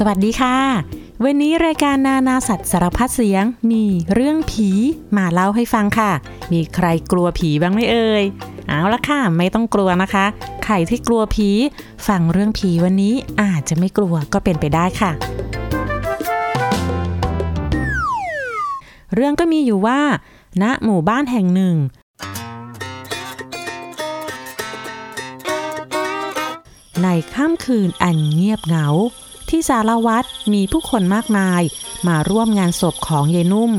สวัสดีค่ะ วันนี้รายการนานาสัตว์สารพัดเสียงมีเรื่องผีมาเล่าให้ฟังค่ะ มีใครกลัวผีบ้างไหมเอ่ย เอาละค่ะ ไม่ต้องกลัวนะคะ ใครที่กลัวผีฟังเรื่องผีวันนี้อาจจะไม่กลัวก็เป็นไปได้ค่ะ เรื่องก็มีอยู่ว่าณหมู่บ้านแห่งหนึ่งในค่ำคืนอันเงียบเหงา ที่สารวัตรมีผู้คนมากมาย มาร่วมงานศพของยายนุ่ม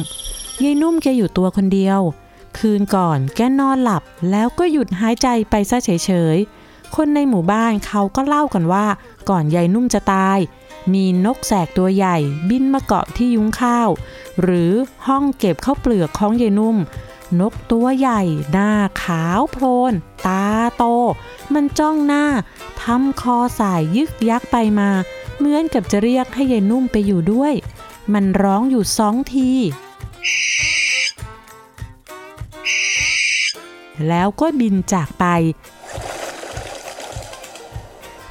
ยายนุ่มแกอยู่ตัวคนเดียว คืนก่อนแกนอนหลับแล้วก็หยุดหายใจไปซะเฉยๆ คนในหมู่บ้านเขาก็เล่ากันว่า ก่อนยายนุ่มจะตาย มีนกแสกตัวใหญ่บินมาเกาะที่ยุ้งข้าว หรือห้องเก็บข้าวเปลือกของยายนุ่ม นกตัวใหญ่ หน้าขาวโพลน ตาโต มันจ้องหน้าทำคอสายยึกยักไปมา เหมือนกับจะเรียกให้ยายนุ่มไปอยู่ด้วย มันร้องอยู่สองที แล้วก็บินจากไป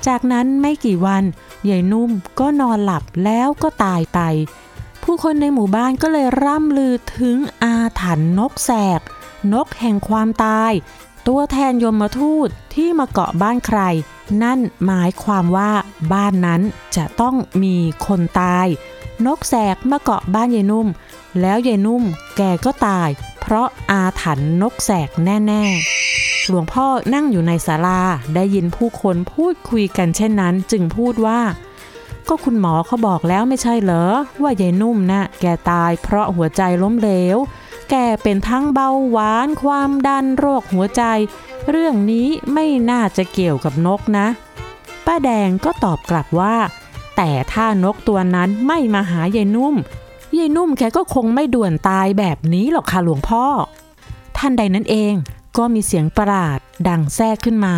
จากนั้นไม่กี่วันยายนุ่มก็นอนหลับแล้วก็ตายไป ผู้คนในหมู่บ้านก็เลยร่ำลือถึงอาถรรพ์นกแสก นกแห่งความตาย ตัวแทนยมทูตที่มาเกาะบ้านใคร นั่นหมายความว่าบ้านนั้นจะต้องมีคนตาย นกแสกมาเกาะบ้านยายนุ่ม แล้วยายนุ่มแกก็ตาย เพราะอาถรรพ์นกแสกแน่ ๆ หลวงพ่อนั่งอยู่ในศาลาได้ยินผู้คนพูดคุยกันเช่นนั้น จึงพูดว่า ก็คุณหมอเขาบอกแล้วไม่ใช่เหรอว่ายายนุ่มนะ่ะแกตายเพราะหัวใจล้มเหลว แกเป็นทั้งเบาหวานความดันโรคหัวใจ เรื่องนี้ไม่น่าจะเกี่ยวกับนกนะ ป้าแดงก็ตอบกลับว่า แต่ถ้านกตัวนั้นไม่มาหายายนุ่มยายนุ่มแกก็คงไม่ด่วนตายแบบนี้หรอกค่ะหลวงพ่อ ท่านใดนั้นเองก็มีเสียงประหลาดดังแทรกขึ้นมา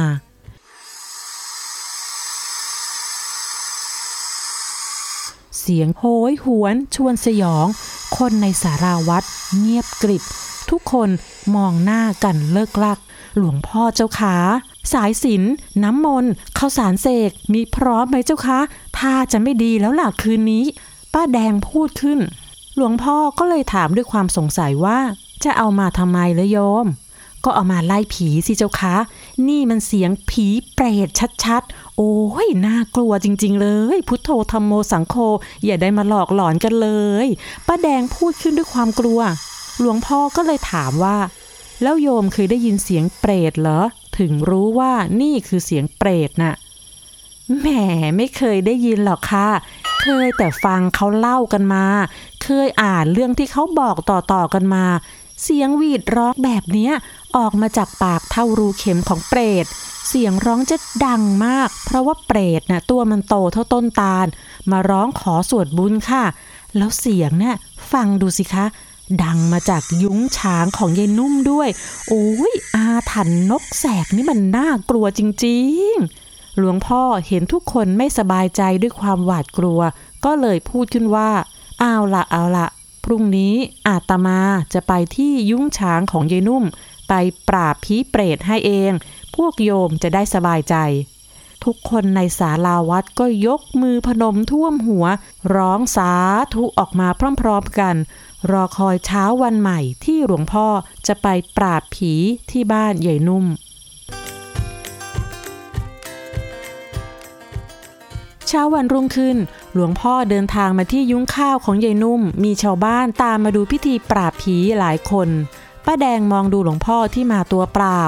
เสียงโหยหวนชวนสยอง คนในสาราวัดเงียบกริบ ทุกคนมองหน้ากันเลิกลัก หลวงพ่อเจ้าขาสายสินน้ำมนต์ข้าวสารเสกมีพร้อมไหมเจ้าคะถ้าจะไม่ดีแล้วล่ะคืนนี้ ป้าแดงพูดขึ้น หลวงพ่อก็เลยถามด้วยความสงสัยว่า จะเอามาทำไมละโยม ก็เอามาไล่ผีสิเจ้าคะ นี่มันเสียงผีเปรตชัดๆ โอ้ยน่ากลัวจริง ๆ เลย พุทโธธรรมโมสังโฆอย่าได้มาหลอกหลอนกันเลยป้าแดงพูดขึ้นด้วยความกลัว หลวงพ่อก็เลยถามว่า แล้วโยมเคยได้ยินเสียงเปรตเหรอ ถึงรู้ว่านี่คือเสียงเปรตน่ะแหมไม่เคยได้ยินหรอกค่ะ เคยแต่ฟังเขาเล่ากันมา เคยอ่านเรื่องที่เขาบอกต่อๆกันมา เสียงหวีดร้องแบบนี้ออกมาจากปากเท่ารูเข็มของเปรต เสียงร้องจะดังมาก เพราะว่าเปรตน่ะตัวมันโตเท่าต้นตาล มาร้องขอสวดบุญค่ะ แล้วเสียงน่ะฟังดูสิคะ ดังมาจากยุ้งฉางของยายนุ่มด้วย โอ้ยอาถรรพ์นกแสกนี่มันน่ากลัวจริงๆ หลวงพ่อเห็นทุกคนไม่สบายใจด้วยความหวาดกลัว ก็เลยพูดขึ้นว่าเอาละเอาละ พรุ่งนี้อาตมาจะไปที่ยุ้งฉางของยายนุ่ม ไปปราบผีเปรตให้เอง พวกโยมจะได้สบายใจ ทุกคนในศาลาวัดก็ยกมือพนมท่วมหัว ร้องสาธุออกมาพร้อมๆกัน รอคอยเช้าวันใหม่ที่หลวงพ่อจะไปปราบผีที่บ้านใหญ่นุ่ม เช้าวันรุ่งขึ้น หลวงพ่อเดินทางมาที่ยุ้งข้าวของยายนุ่ม มีชาวบ้านตามมาดูพิธีปราบผีหลายคน ป้าแดงมองดูหลวงพ่อที่มาตัวเปล่า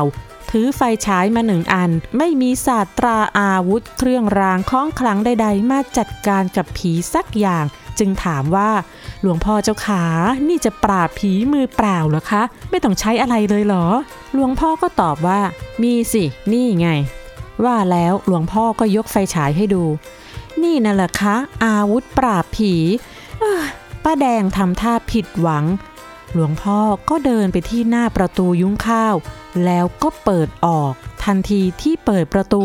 ถือไฟฉายมาหนึ่งอัน ไม่มีศาสตราอาวุธ เครื่องรางคล้องขลังใด ๆ มาจัดการกับผีสักอย่าง จึงถามว่า หลวงพ่อเจ้าขา นี่จะปราบผีมือเปล่าเหรอคะ ไม่ต้องใช้อะไรเลยเหรอ หลวงพ่อก็ตอบว่า มีสิ นี่ไงว่าแล้วหลวงพ่อก็ยกไฟฉายให้ดู นี่น่ะแหละคะ อาวุธปราบผีป้าแดงทำท่าผิดหวัง หลวงพ่อก็เดินไปที่หน้าประตูยุ้งข้าว แล้วก็เปิดออก ทันทีที่เปิดประตู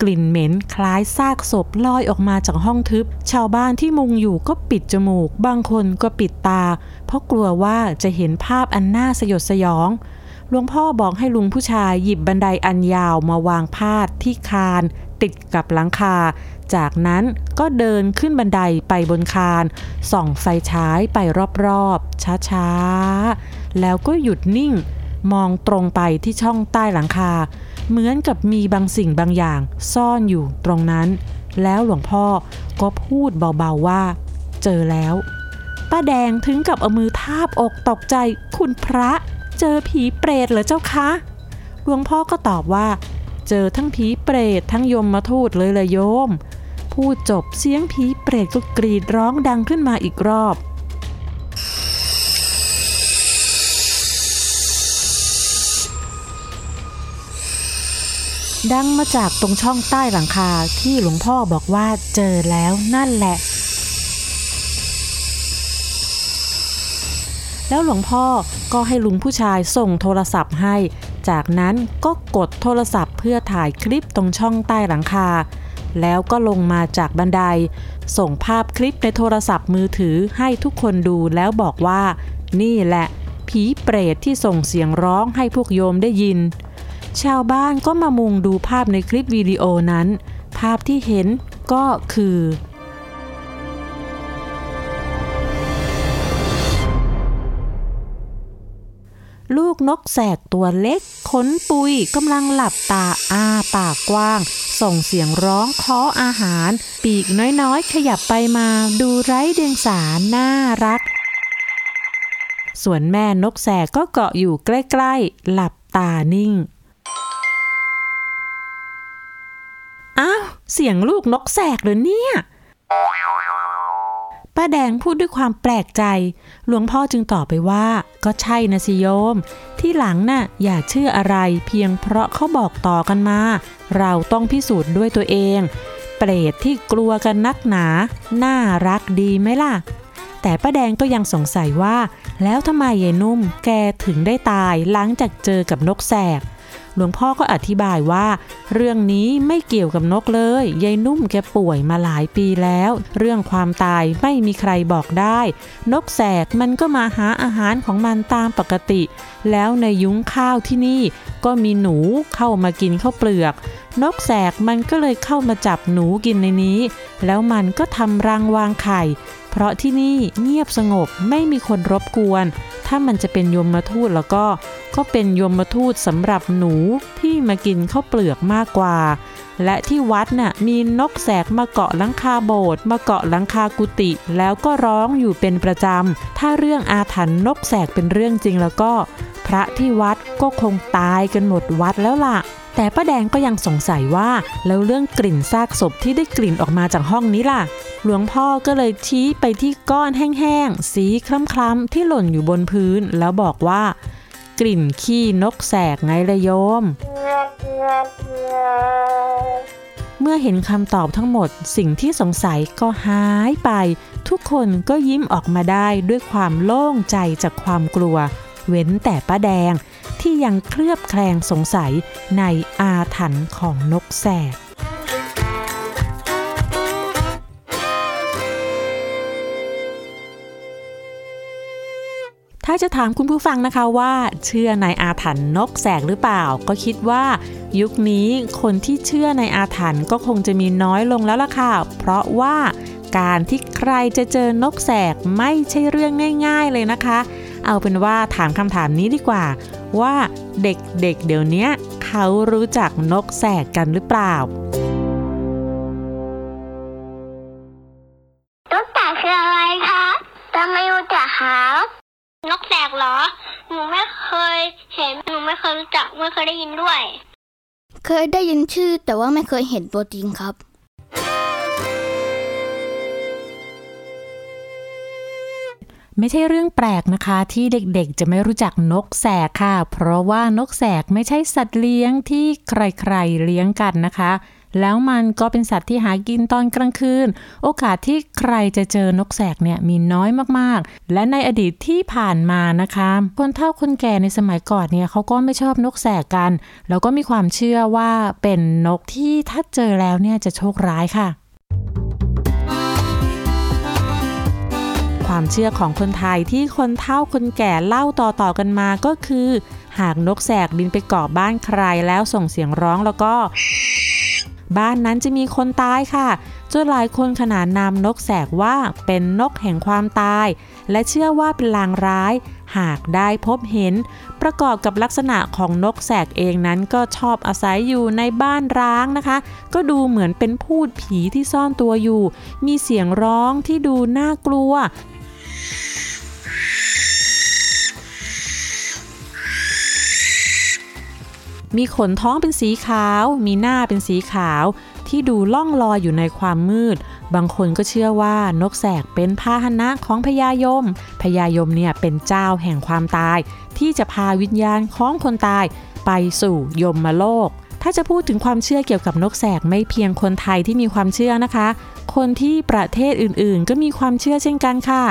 กลิ่นเหม็นคล้ายซากศพลอยออกมาจากห้องทึบ ชาวบ้านที่มุงอยู่ก็ปิดจมูก บางคนก็ปิดตา เพราะกลัวว่าจะเห็นภาพอันน่าสยดสยอง หลวงพ่อบอกให้ลุงผู้ชายหยิบบันไดอันยาวมาวางพาดที่คาน ติดกับหลังคา จากนั้นก็เดินขึ้นบันไดไปบนคาน ส่องไฟฉายไปรอบๆ ช้าๆ แล้วก็หยุดนิ่ง มองตรงไปที่ช่องใต้หลังคา เหมือนกับมีบางสิ่งบางอย่างซ่อนอยู่ตรงนั้น แล้วหลวงพ่อก็พูดเบาๆว่า เจอแล้วป้าแดงถึงกับเอามือทาบอกตกใจคุณพระ เจอผีเปรตเหรอเจ้าคะหลวงพ่อก็ตอบว่า เจอทั้งผีเปรตทั้งยมมาทูตเลยเลยโยม พูดจบเสียงผีเปรตก็กรีดร้องดังขึ้นมาอีกรอบดังมาจากตรงช่องใต้หลังคาที่หลวงพ่อบอกว่าเจอแล้วนั่นแหละ แล้วหลวงพ่อก็ให้ลุงผู้ชายส่งโทรศัพท์ให้ จากนั้นก็กดโทรศัพท์เพื่อถ่ายคลิปตรงช่องใต้หลังคา แล้วก็ลงมาจากบันได ส่งภาพคลิปในโทรศัพท์มือถือให้ทุกคนดูแล้วบอกว่า นี่แหละ ผีเปรตที่ส่งเสียงร้องให้พวกโยมได้ยิน ชาวบ้านก็มามุงดูภาพในคลิปวิดีโอนั้น ภาพที่เห็นก็คือ ลูกนกแสกตัวเล็กขนปุยกำลังหลับตาอ้าปากกว้าง ส่งเสียงร้องเคาะอาหาร ปีกน้อยๆ ขยับไปมาดูไร้เดียงสาน่ารัก ส่วนแม่นกแสกก็เกาะอยู่ใกล้ๆ หลับตานิ่งอ้าวเสียงลูกนกแสกเหรอเนี่ย ป้าแดงพูดด้วยความแปลกใจ หลวงพ่อจึงตอบไปว่า ก็ใช่นะสิโยม ที่หลังน่ะอย่าเชื่ออะไร เพียงเพราะเขาบอกต่อกันมา เราต้องพิสูจน์ด้วยตัวเอง เปรตที่กลัวกันนักหนา น่ารักดีไหมล่ะ แต่ป้าแดงก็ยังสงสัยว่า แล้วทำไมยายนุ่มแกถึงได้ตายหลังจากเจอกับนกแสก หลวงพ่อก็อธิบายว่า เรื่องนี้ไม่เกี่ยวกับนกเลยยายนุ่มแกป่วยมาหลายปีแล้ว เรื่องความตายไม่มีใครบอกได้ นกแสกมันก็มาหาอาหารของมันตามปกติ แล้วในยุ้งข้าวที่นี่ก็มีหนูเข้ามากินข้าวเปลือก นกแสกมันก็เลยเข้ามาจับหนูกินในนี้ แล้วมันก็ทำรังวางไข่ เพราะที่นี่เงียบสงบไม่มีคนรบกวน ถ้ามันจะเป็นยมมาทูตแล้วก็ ก็เป็นยมมาทูตสำหรับหนูที่มากินข้าวเปลือกมากกว่า และที่วัดน่ะมีนกแสกมาเกาะหลังคาโบสถ์มาเกาะหลังคากุฏิแล้วก็ร้องอยู่เป็นประจำถ้าเรื่องอาถรรพ์นกแสกเป็นเรื่องจริงแล้วก็ พระที่วัดก็คงตายกันหมดวัดแล้วล่ะ แต่ป้าแดงก็ยังสงสัยว่า แล้วเรื่องกลิ่นซากศพที่ได้กลิ่นออกมาจากห้องนี้ล่ะ หลวงพ่อก็เลยชี้ไปที่ก้อนแห้งๆ สีคล้ำๆ ที่หล่นอยู่บนพื้น แล้วบอกว่า กลิ่นขี้นกแสกไงละโยมเมื่อเห็นคำตอบทั้งหมด สิ่งที่สงสัยก็หายไป ทุกคนก็ยิ้มออกมาได้ด้วยความโล่งใจจากความกลัว เว้นแต่ป้าแดงที่ยังเคลือบแคลงสงสัยในอาถรรพ์ของนกแสกถ้าจะถามคุณผู้ฟังนะคะว่าเชื่อในอาถรรพ์นกแสกหรือเปล่า ก็คิดว่า ยุคนี้คนที่เชื่อในอาถรรพ์ก็คงจะมีน้อยลงแล้วล่ะค่ะ เพราะว่าการที่ใครจะเจอนกแสกไม่ใช่เรื่องง่าย ๆ เลยนะคะ เอาเป็นว่าถามคำถามนี้ดีกว่า ว่าเด็กๆเเดี๋ยวนี้เขารู้จักนกแสกกันหรือเปล่านกแสกคืออะไรคะทำไมรู้จักครับนกแสกเหรอ หนูไม่เคยเห็น หนูไม่เคยรู้จัก ไม่เคยได้ยินด้วย เคยได้ยินชื่อแต่ว่าไม่เคยเห็นตัวจริงครับ ไม่ใช่เรื่องแปลกนะคะ ที่เด็กๆ จะไม่รู้จักนกแสกค่ะ เพราะว่านกแสกไม่ใช่สัตว์เลี้ยงที่ใครๆเลี้ยงกันนะคะ แล้วมันก็เป็นสัตว์ที่หากินตอนกลางคืน โอกาสที่ใครจะเจอนกแสกเนี่ยมีน้อยมากๆ และในอดีตที่ผ่านมานะคะ คนเฒ่าคนแก่ในสมัยก่อนเนี่ยเขาก็ไม่ชอบนกแสกกัน แล้วก็มีความเชื่อว่าเป็นนกที่ถ้าเจอแล้วเนี่ยจะโชคร้ายค่ะ ความเชื่อของคนไทยที่คนเฒ่าคนแก่เล่าต่อๆกันมาก็คือ หากนกแสกบินไปเกาะบ้านใครแล้วส่งเสียงร้องแล้วก็ บ้านนั้นจะมีคนตายค่ะจนหลายคนขนานนามนกแสกว่าเป็นนกแห่งความตาย และเชื่อว่าเป็นลางร้าย หากได้พบเห็น ประกอบกับลักษณะของนกแสกเองนั้นก็ชอบอาศัยอยู่ในบ้านร้างนะคะ ก็ดูเหมือนเป็นพูดผีที่ซ่อนตัวอยู่ มีเสียงร้องที่ดูน่ากลัว มีขนท้องเป็นสีขาว มีหน้าเป็นสีขาว ที่ดูล่องลอยอยู่ในความมืด บางคนก็เชื่อว่านกแสกเป็นพาหนะของพญายม พญายมเนี่ยเป็นเจ้าแห่งความตาย ที่จะพาวิญญาณของคนตายไปสู่ยมโลก ถ้าจะพูดถึงความเชื่อเกี่ยวกับนกแสกไม่เพียงคนไทยที่มีความเชื่อนะคะ คนที่ประเทศอื่นๆ ก็มีความเชื่อเช่นกันค่ะ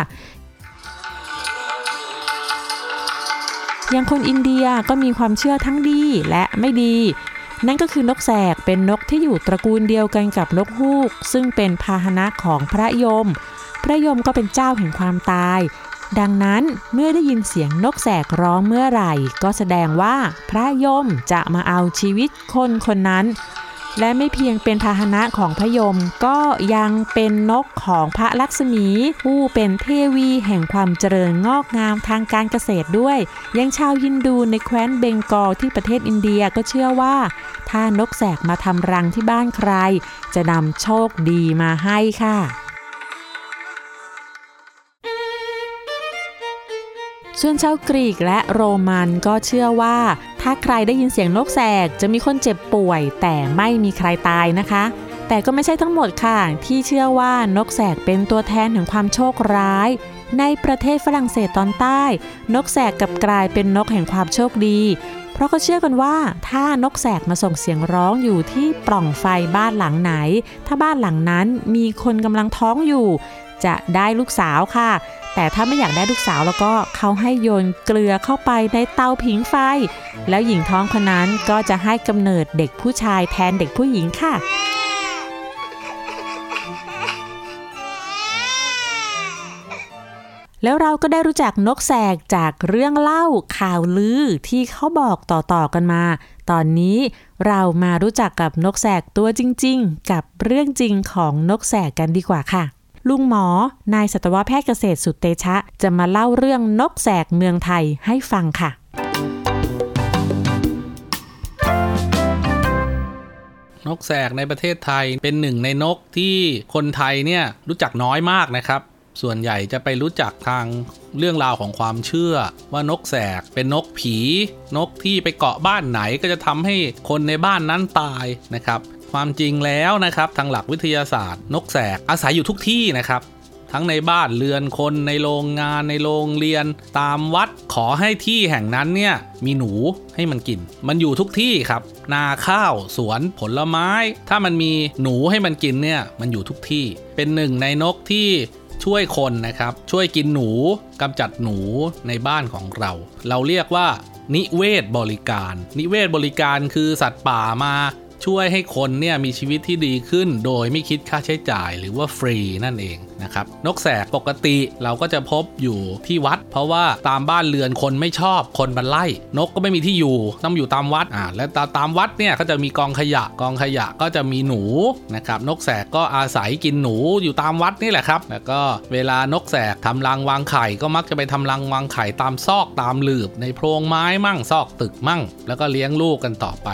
อย่างคนอินเดียก็มีความเชื่อทั้งดีและไม่ดี นั่นก็คือนกแสกเป็นนกที่อยู่ตระกูลเดียวกันกับนกฮูก ซึ่งเป็นพาหนะของพระยม พระยมก็เป็นเจ้าแห่งความตาย ดังนั้นเมื่อได้ยินเสียงนกแสกร้องเมื่อไหร่ ก็แสดงว่าพระยมจะมาเอาชีวิตคนคนนั้น และไม่เพียงเป็นพาหนะของพยม ก็ยังเป็นนกของพระลักษมี ผู้เป็นเทวีแห่งความเจริญงอกงามทางการเกษตรด้วย ยังชาวยินดูในแคว้นเบงกอลที่ประเทศอินเดียก็เชื่อว่า ถ้านกแสกมาทำรังที่บ้านใคร จะนำโชคดีมาให้ค่ะส่วนชาวกรีกและโรมันก็เชื่อว่า ถ้าใครได้ยินเสียงนกแสกจะมีคนเจ็บป่วย แต่ไม่มีใครตายนะคะ แต่ก็ไม่ใช่ทั้งหมดค่ะ ที่เชื่อว่านกแสกเป็นตัวแทนแห่งความโชคร้าย ในประเทศฝรั่งเศสตอนใต้ นกแสกกับกลายเป็นนกแห่งความโชคดี เพราะเขาเชื่อกันว่า ถ้านกแสกมาส่งเสียงร้องอยู่ที่ปล่องไฟบ้านหลังไหน ถ้าบ้านหลังนั้นมีคนกำลังท้องอยู่ จะได้ลูกสาวค่ะ แต่ถ้าไม่อยากได้ลูกสาวแล้วก็เขาให้โยนเกลือเข้าไปในเตาผิงไฟ แล้วหญิงท้องคนนั้นก็จะให้กำเนิดเด็กผู้ชายแทนเด็กผู้หญิงค่ะ แล้วเราก็ได้รู้จักนกแสกจากเรื่องเล่าข่าวลือที่เขาบอกต่อๆกันมา ตอนนี้เรามารู้จักกับนกแสกตัวจริง ๆ กับเรื่องจริงของนกแสกกันดีกว่าค่ะ ลุงหมอ นายสัตวแพทย์เกษตรสุดเตชะ จะมาเล่าเรื่องนกแสกเมืองไทยให้ฟังค่ะ นกแสกในประเทศไทยเป็นหนึ่งในนกที่คนไทยเนี่ยรู้จักน้อยมากนะครับส่วนใหญ่จะไปรู้จักทางเรื่องราวของความเชื่อ ว่านกแสกเป็นนกผี นกที่ไปเกาะบ้านไหนก็จะทำให้คนในบ้านนั้นตายนะครับ ความจริงแล้วนะครับ ทางหลักวิทยาศาสตร์ นกแสกอาศัยอยู่ทุกที่นะครับ ทั้งในบ้านเรือนคนในโรงงานในโรงเรียน ตามวัดขอให้ที่แห่งนั้นเนี่ยมีหนูให้มันกิน มันอยู่ทุกที่ครับ นาข้าวสวนผลไม้ ถ้ามันมีหนูให้มันกินเนี่ยมันอยู่ทุกที่ เป็นหนึ่งในนกที่ช่วยคนนะครับ ช่วยกินหนูกำจัดหนูในบ้านของเรา เราเรียกว่านิเวศบริการ นิเวศบริการคือสัตว์ป่ามา ช่วยให้คนเนี่ยมีชีวิตที่ดีขึ้น โดยไม่คิดค่าใช้จ่ายหรือว่าฟรีนั่นเองนะครับนกแสกปกติเราก็จะพบอยู่ที่วัด เพราะว่าตามบ้านเรือนคนไม่ชอบคนบันไล่ นกก็ไม่มีที่อยู่ต้องอยู่ตามวัดอ่าและตามวัดเนี่ยก็จะมีกองขยะกองขยะก็จะมีหนูนะครับนกแสกก็อาศัยกินหนูอยู่ตามวัดนี่แหละครับ แล้วก็เวลานกแสกทำรังวางไข่ก็มักจะไปทำรังวางไข่ตามซอกตามหลืบในโพรงไม้มั่งซอกตึกมั่ง แล้วก็เลี้ยงลูกกันต่อไป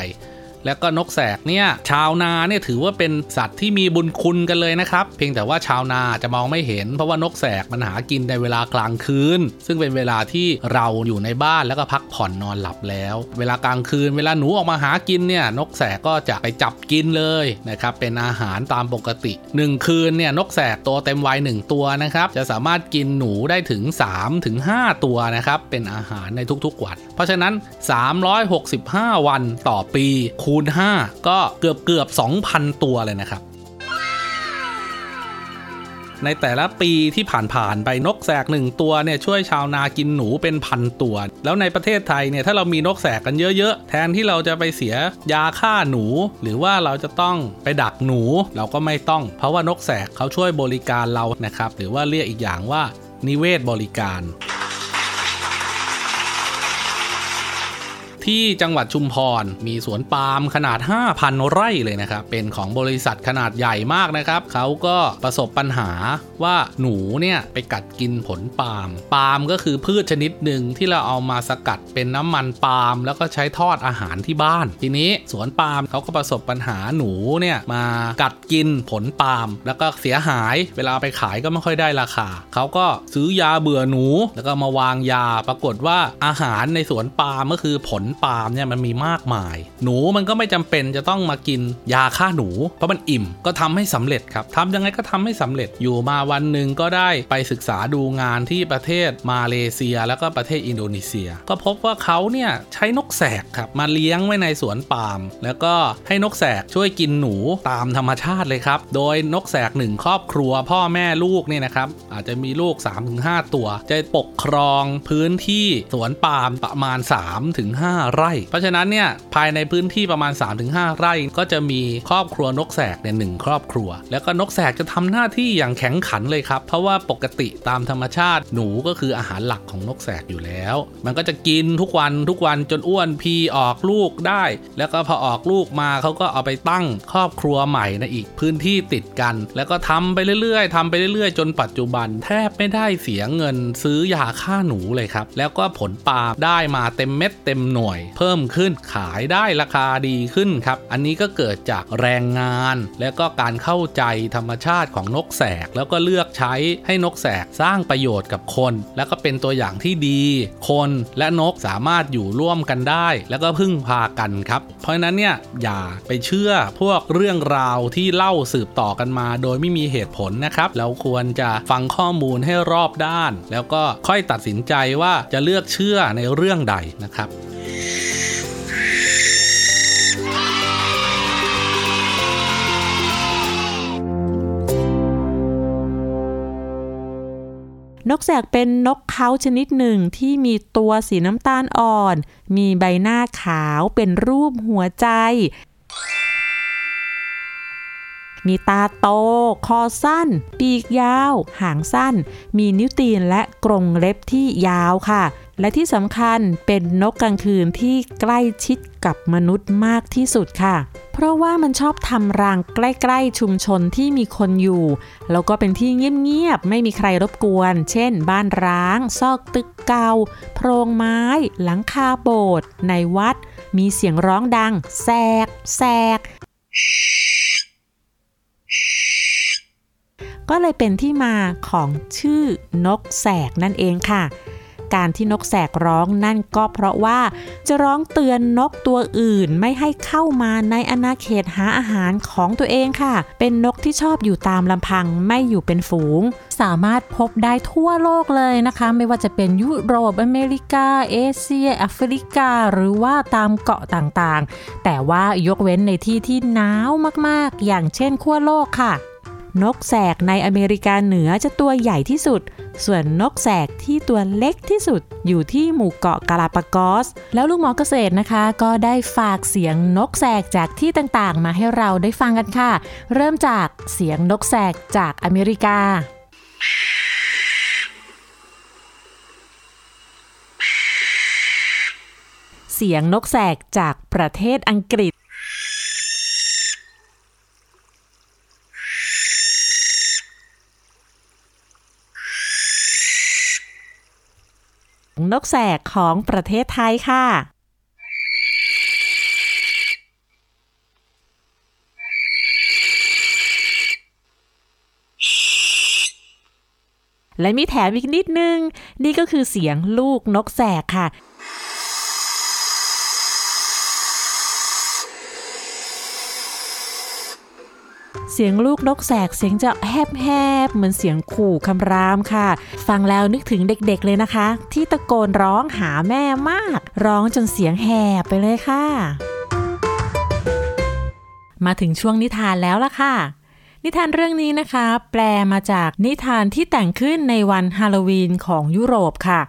แล้วก็นกแสกเนี่ยชาวนาเนี่ยถือว่าเป็นสัตว์ที่มีบุญคุณกันเลยนะครับ เพียงแต่ว่าชาวนาจะมองไม่เห็น เพราะว่านกแสกมันหากินในเวลากลางคืน ซึ่งเป็นเวลาที่เราอยู่ในบ้านแล้วก็พักผ่อนนอนหลับแล้ว เวลากลางคืน เวลาหนูออกมาหากินเนี่ยนกแสกก็จะไปจับกินเลยนะครับเป็นอาหารตามปกติ 1 คืนเนี่ยนกแสกตัวเต็มวัย1ตัวนะครับจะสามารถกินหนูได้ถึง3ถึง5ตัวนะครับเป็นอาหารในทุกๆวัน เพราะฉะนั้น 365 วันต่อปีคูณ 5 ก็เกือบเกือบ 2,000 ตัวเลยนะครับในแต่ละปีที่ผ่านๆไปนกแสกหนึ่งตัวเนี่ยช่วยชาวนากินหนูเป็นพันตัว แล้วในประเทศไทยเนี่ยถ้าเรามีนกแสกกันเยอะๆ แทนที่เราจะไปเสียยาฆ่าหนู หรือว่าเราจะต้องไปดักหนู เราก็ไม่ต้อง เพราะว่านกแสกเขาช่วยบริการเรานะครับ หรือว่าเรียกอีกอย่างว่านิเวศบริการ ที่จังหวัดชุมพร มีสวนปาล์มขนาด 5,000 ไร่เลยนะครับ เป็นของบริษัทขนาดใหญ่มากนะครับ เขาก็ประสบปัญหาว่าหนูเนี่ยไปกัดกินผลปาล์ม ปาล์มก็คือพืชชนิดหนึ่งที่เราเอามาสกัดเป็นน้ำมันปาล์ม แล้วก็ใช้ทอดอาหารที่บ้าน ทีนี้สวนปาล์มเขาก็ประสบปัญหาหนูเนี่ยมากัดกินผลปาล์ม แล้วก็เสียหาย เวลาไปขายก็ไม่ค่อยได้ราคา เขาก็ซื้อยาเบื่อหนู แล้วก็มาวางยา ปรากฏว่าอาหารในสวนปาล์มก็คือผลปาล์มเนี่ยมันมีมากมาย หนูมันก็ไม่จำเป็นจะต้องมากินยาฆ่าหนู เพราะมันอิ่มก็ทำให้สำเร็จครับทำยังไงก็ทำให้สำเร็จอยู่มาวันหนึ่งก็ได้ไปศึกษาดูงานที่ประเทศมาเลเซีย แล้วก็ประเทศอินโดนีเซีย ก็พบว่าเขาเนี่ยใช้นกแสกครับมาเลี้ยงไว้ในสวนปาล์มแล้วก็ให้นกแสกช่วยกินหนูตามธรรมชาติเลยครับ โดยนกแสกหนึ่งครอบครัวพ่อแม่ลูกเนี่ยนะครับอาจจะมีลูก 3-5 ตัว จะปกครองพื้นที่สวนปาล์มประมาณ 3-5ไร่ เพราะฉะนั้นเนี่ยภายในพื้นที่ประมาณ 3-5 ไร่ก็จะมีครอบครัวนกแสกเนี่ยหนึ่งครอบครัว แล้วก็นกแสกจะทำหน้าที่อย่างแข็งขันเลยครับ เพราะว่าปกติตามธรรมชาติหนูก็คืออาหารหลักของนกแสกอยู่แล้ว มันก็จะกินทุกวันทุกวันจนอ้วนพีออกลูกได้ แล้วก็พอออกลูกมาเขาก็เอาไปตั้งครอบครัวใหม่ในอีกพื้นที่ติดกัน แล้วก็ทำไปเรื่อยๆทำไปเรื่อยๆ จนปัจจุบัน แทบไม่ได้เสียเงินซื้อยาฆ่าหนูเลยครับแล้วก็ผลปาล์มได้มาเต็มเม็ดเต็มหน่วยเพิ่มขึ้นขายได้ราคาดีขึ้นครับ อันนี้ก็เกิดจากแรงงาน แล้วก็การเข้าใจธรรมชาติของนกแสก แล้วก็เลือกใช้ให้นกแสกสร้างประโยชน์กับคน แล้วก็เป็นตัวอย่างที่ดี คนและนกสามารถอยู่ร่วมกันได้ แล้วก็พึ่งพากันครับ เพราะฉะนั้นเนี่ยอย่าไปเชื่อพวกเรื่องราวที่เล่าสืบต่อกันมา โดยไม่มีเหตุผลนะครับ เราควรจะฟังข้อมูลให้รอบด้าน แล้วก็ค่อยตัดสินใจว่าจะเลือกเชื่อในเรื่องใดนะครับ นกแสกเป็นนกเขาชนิดหนึ่งที่มีตัวสีน้ำตาลอ่อน มีใบหน้าขาวเป็นรูปหัวใจ มีตาโต คอสั้น ปีกยาว หางสั้น มีนิ้วตีนและกรงเล็บที่ยาวค่ะ และที่สำคัญเป็นนกกลางคืนที่ใกล้ชิดกับมนุษย์มากที่สุดค่ะ เพราะว่ามันชอบทำรังใกล้ๆชุมชนที่มีคนอยู่ แล้วก็เป็นที่เงียบๆ ไม่มีใครรบกวน เช่น บ้านร้าง ซอกตึกเก่า โพรงไม้ หลังคาโบสถ์ ในวัด มีเสียงร้องดัง แสก แสกก็เลยเป็นที่มาของชื่อนกแสกนั่นเองค่ะ การที่นกแสกร้องนั่นก็เพราะว่าจะร้องเตือนนกตัวอื่นไม่ให้เข้ามาในอาณาเขตหาอาหารของตัวเองค่ะ เป็นนกที่ชอบอยู่ตามลำพังไม่อยู่เป็นฝูง สามารถพบได้ทั่วโลกเลยนะคะ ไม่ว่าจะเป็นยุโรป อเมริกา เอเชียแอฟริกา หรือว่าตามเกาะต่างๆ แต่ว่ายกเว้นในที่ที่หนาวมากๆ อย่างเช่นขั้วโลกค่ะ นกแสกในอเมริกาเหนือจะตัวใหญ่ที่สุด ส่วนนกแสกที่ตัวเล็กที่สุด อยู่ที่หมู่เกาะกาลาปากอส แล้วลูกหมอเกษตรนะคะ ก็ได้ฝากเสียงนกแสกจากที่ต่างๆ มาให้เราได้ฟังกันค่ะ เริ่มจากเสียงนกแสกจากอเมริกาเสียงนกแสกจากประเทศอังกฤษ นกแสกของประเทศไทยค่ะ และมีแถมอีกนิดนึง นี่ก็คือเสียงลูกนกแสกค่ะ สียงลูกนกแสกเสียงจะแหบๆเหมือนเสียงขู่คำรามค่ะ ฟังแล้วนึกถึงเด็กๆเลยนะคะ ที่ตะโกนร้องหาแม่มาก ร้องจนเสียงแหบไปเลยค่ะ มาถึงช่วงนิทานแล้วล่ะค่ะนิทานเรื่องนี้นะคะ แปลมาจากนิทานที่แต่งขึ้นในวันฮาโลวีนของยุโรปค่ะ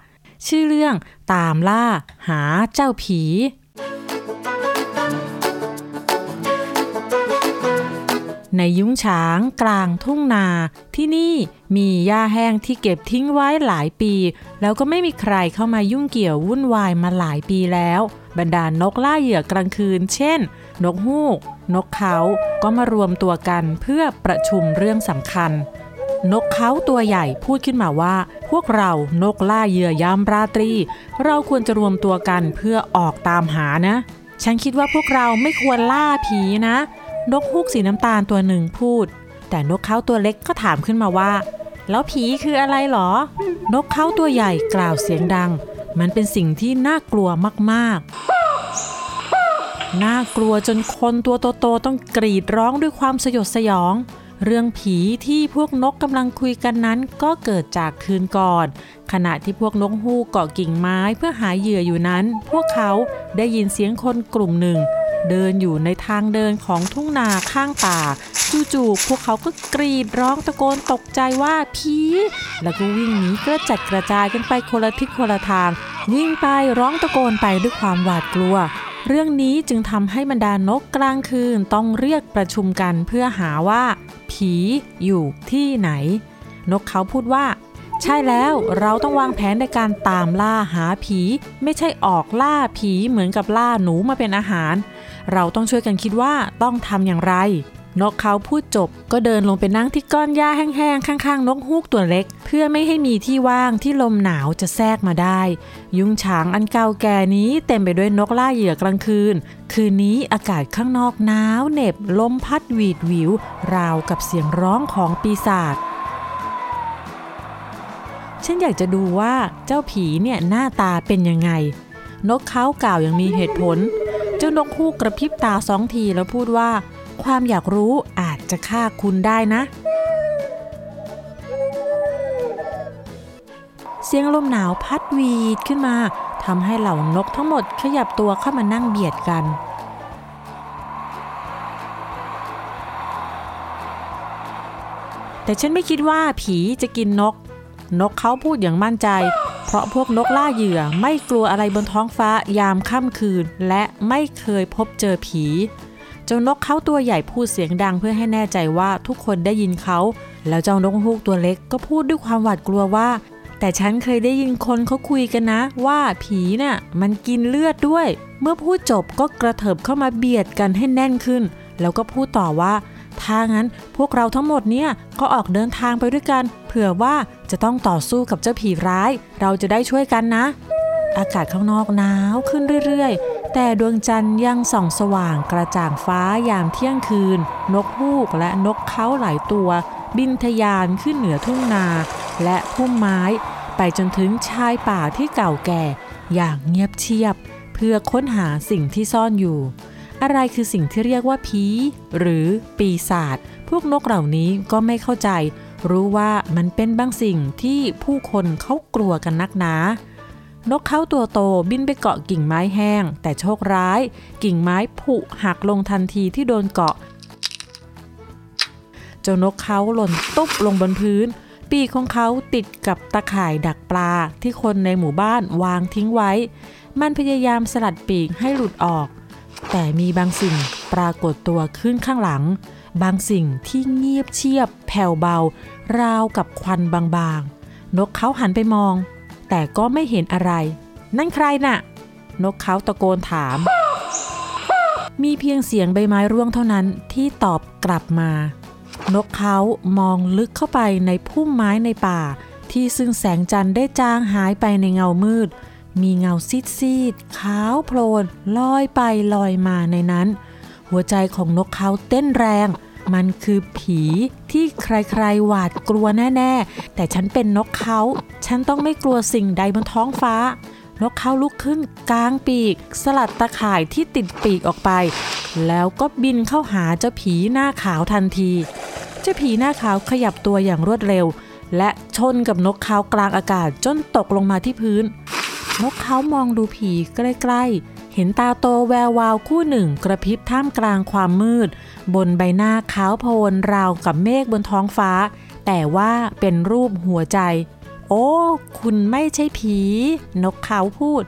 ชื่อเรื่องตามล่าหาเจ้าผี ในยุ้งฉางกลางทุ่งนา ที่นี่มีหญ้าแห้งที่เก็บทิ้งไว้หลายปี แล้วก็ไม่มีใครเข้ามายุ่งเกี่ยววุ่นวายมาหลายปีแล้ว บรรดานกล่าเหยื่อกลางคืน เช่น นกฮูก นกเขาก็มารวมตัวกันเพื่อประชุมเรื่องสำคัญ นกเขาตัวใหญ่พูดขึ้นมาว่า พวกเรานกล่าเหยื่อยามราตรี เราควรจะรวมตัวกันเพื่อออกตามหานะ ฉันคิดว่าพวกเราไม่ควรล่าผีนะ นกฮูกสีน้ำตาลตัวหนึ่งพูด แต่นกเขาตัวเล็กก็ถามขึ้นมาว่า แล้วผีคืออะไรหรอ นกเขาตัวใหญ่กล่าวเสียงดัง มันเป็นสิ่งที่น่ากลัวมากๆ น่ากลัวจนคนตัวโตๆต้องกรีดร้องด้วยความสยดสยอง เรื่องผีที่พวกนกกำลังคุยกันนั้นก็เกิดจากคืนก่อน ขณะที่พวกนกฮูกเกาะกิ่งไม้เพื่อหาเหยื่ออยู่นั้น พวกเขาได้ยินเสียงคนกลุ่มหนึ่ง เดินอยู่ในทางเดินของทุ่งนาข้างป่าจู่ๆพวกเขาก็กรีดร้องตะโกนตกใจว่าผีแล้วก็วิ่งหนีกระจัดกระจายกันไปคนละทิศคนละทาง วิ่งไปร้องตะโกนไปด้วยความหวาดกลัว เรื่องนี้จึงทำให้บรรดานกกลางคืนต้องเรียกประชุมกันเพื่อหาว่า ผีอยู่ที่ไหน นกเขาพูดว่าใช่แล้วเราต้องวางแผนในการตามล่าหาผี ไม่ใช่ออกล่าผีเหมือนกับล่าหนูมาเป็นอาหาร เราต้องช่วยกันคิดว่าต้องทำอย่างไร นกเขาพูดจบก็เดินลงไปนั่งที่ก้อนหญ้าแห้งๆ ข้างๆ นกฮูกตัวเล็ก เพื่อไม่ให้มีที่ว่างที่ลมหนาวจะแทรกมาได้ ยุงฉางอันเก่าแก่นี้เต็มไปด้วยนกล่าเหยื่อกลางคืน คืนนี้อากาศข้างนอกหนาวเหน็บลมพัดหวีดหวิว ราวกับเสียงร้องของปีศาจฉันอยากจะดูว่าเจ้าผีเนี่ยหน้าตาเป็นยังไง นกเขากล่าวอย่างมีเหตุผล เจ้านกฮูกกระพริบตาสองทีแล้วพูดว่า ความอยากรู้อาจจะฆ่าคุณได้นะ เสียงลมหนาวพัดวีดขึ้นมาทำให้เหล่านกทั้งหมดขยับตัวเข้ามานั่งเบียดกันแต่ฉันไม่คิดว่าผีจะกินนก นกเขาพูดอย่างมั่นใจ เพราะพวกนกล่าเหยื่อไม่กลัวอะไรบนท้องฟ้ายามค่ำคืน และไม่เคยพบเจอผีเจ้านกเขาตัวใหญ่พูดเสียงดังเพื่อให้แน่ใจว่าทุกคนได้ยินเขา แล้วเจ้านกฮูกตัวเล็กก็พูดด้วยความหวาดกลัวว่า แต่ฉันเคยได้ยินคนเขาคุยกันนะ ว่าผีน่ะมันกินเลือดด้วย เมื่อพูดจบก็กระเถิบเข้ามาเบียดกันให้แน่นขึ้น แล้วก็พูดต่อว่า ถ้างั้นพวกเราทั้งหมดเนี่ยก็ออกเดินทางไปด้วยกัน เผื่อว่าจะต้องต่อสู้กับเจ้าผีร้าย เราจะได้ช่วยกันนะ อากาศข้างนอกหนาวขึ้นเรื่อยๆ แต่ดวงจันทร์ยังส่องสว่างกระจ่างฟ้ายามเที่ยงคืน นกฮูกและนกเขาหลายตัว บินทะยานขึ้นเหนือทุ่งนา และพุ่มไม้ ไปจนถึงชายป่าที่เก่าแก่ อย่างเงียบเชียบ เพื่อค้นหาสิ่งที่ซ่อนอยู่ อะไรคือสิ่งที่เรียกว่าผีหรือปีศาจพวกนกเหล่านี้ก็ไม่เข้าใจ รู้ว่ามันเป็นบางสิ่งที่ผู้คนเขากลัวกันนักหนานกเขาตัวโตบินไปเกาะกิ่งไม้แห้ง แต่โชคร้าย กิ่งไม้ผุหักลงทันทีที่โดนเกาะเจ้านกเขาหล่นตุ๊บลงบนพื้น ปีกของเขาติดกับตะข่ายดักปลาที่คนในหมู่บ้านวางทิ้งไว้ มันพยายามสลัดปีกให้หลุดออก แต่มีบางสิ่งปรากฏตัวขึ้นข้างหลัง บางสิ่งที่เงียบเชียบ แผ่วเบา ราวกับควันบางๆ นกเขาหันไปมอง แต่ก็ไม่เห็นอะไร นั่นใครน่ะ นกเขาตะโกนถาม มีเพียงเสียงใบไม้ร่วงเท่านั้นที่ตอบกลับมา นกเขามองลึกเข้าไปในพุ่มไม้ในป่า ที่ซึ่งแสงจันทร์ได้จางหายไปในเงามืด มีเงาซีดๆขาวโพลนลอยไปลอยมาในนั้น หัวใจของนกเขาเต้นแรง มันคือผีที่ใครๆหวาดกลัวแน่ๆ แต่ฉันเป็นนกเขา ฉันต้องไม่กลัวสิ่งใดบนท้องฟ้า นกเขาลุกขึ้นกลางปีก สลัดตะข่ายที่ติดปีกออกไป แล้วก็บินเข้าหาเจ้าผีหน้าขาวทันที เจ้าผีหน้าขาวขยับตัวอย่างรวดเร็ว และชนกับนกเขากลางอากาศจนตกลงมาที่พื้น นกเขามองดูผีใกล้ๆ เห็นตาโตแวววาวคู่หนึ่งกระพริบท่ามกลางความมืด บนใบหน้าขาวโพลนราวกับเมฆบนท้องฟ้า แต่ว่าเป็นรูปหัวใจ โอ้ คุณไม่ใช่ผี นกเขาพูด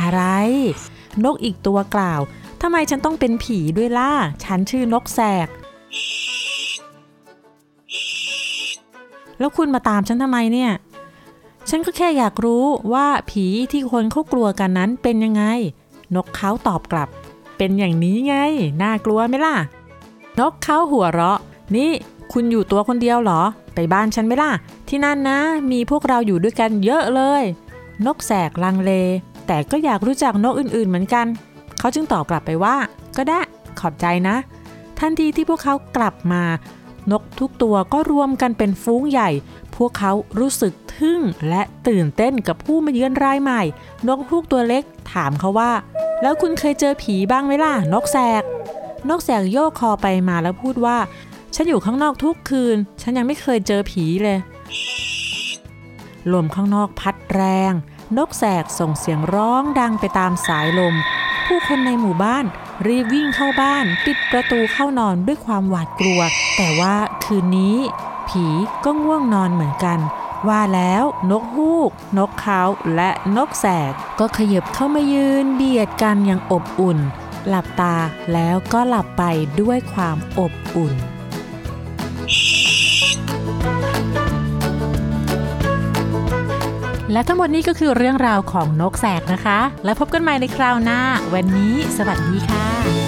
อะไร นกอีกตัวกล่าวทำไมฉันต้องเป็นผีด้วยล่ะ ฉันชื่อนกแสก แล้วคุณมาตามฉันทำไมเนี่ย ฉันก็แค่อยากรู้ว่าผีที่คนเขากลัวกันนั้นเป็นยังไง นกเขาตอบกลับ เป็นอย่างนี้ไง น่ากลัวไหมล่ะ นกเขาหัวเราะ นี่คุณอยู่ตัวคนเดียวเหรอ ไปบ้านฉันไหมล่ะ ที่นั่นนะ มีพวกเราอยู่ด้วยกันเยอะเลย นกแสกลังเล แต่ก็อยากรู้จักนกอื่นๆเหมือนกัน เขาจึงตอบกลับไปว่า ก็ได้ ขอบใจนะ ทันทีที่พวกเขากลับมา นกทุกตัวก็รวมกันเป็นฟุ้งใหญ่ พวกเขารู้สึกทึ่งและตื่นเต้นกับผู้มาเยือนรายใหม่ นกฮูกตัวเล็กถามเขาว่า แล้วคุณเคยเจอผีบ้างไหมล่ะ นกแสก นกแสกโยกคอไปมาแล้วพูดว่า ฉันอยู่ข้างนอกทุกคืน ฉันยังไม่เคยเจอผีเลยลมข้างนอกพัดแรง นกแสกส่งเสียงร้องดังไปตามสายลม ผู้คนในหมู่บ้านรีบวิ่งเข้าบ้าน ปิดประตูเข้านอนด้วยความหวาดกลัว แต่ว่าคืนนี้ ผีก็ง่วงนอนเหมือนกัน ว่าแล้วนกฮูก นกเขาและนกแสก ก็ขยับเข้ามายืนเบียดกันอย่างอบอุ่น หลับตาแล้วก็หลับไปด้วยความอบอุ่นและทั้งหมดนี้ก็คือเรื่องราวของนกแสกนะคะ แล้วพบกันใหม่ในคราวหน้า วันนี้สวัสดีค่ะ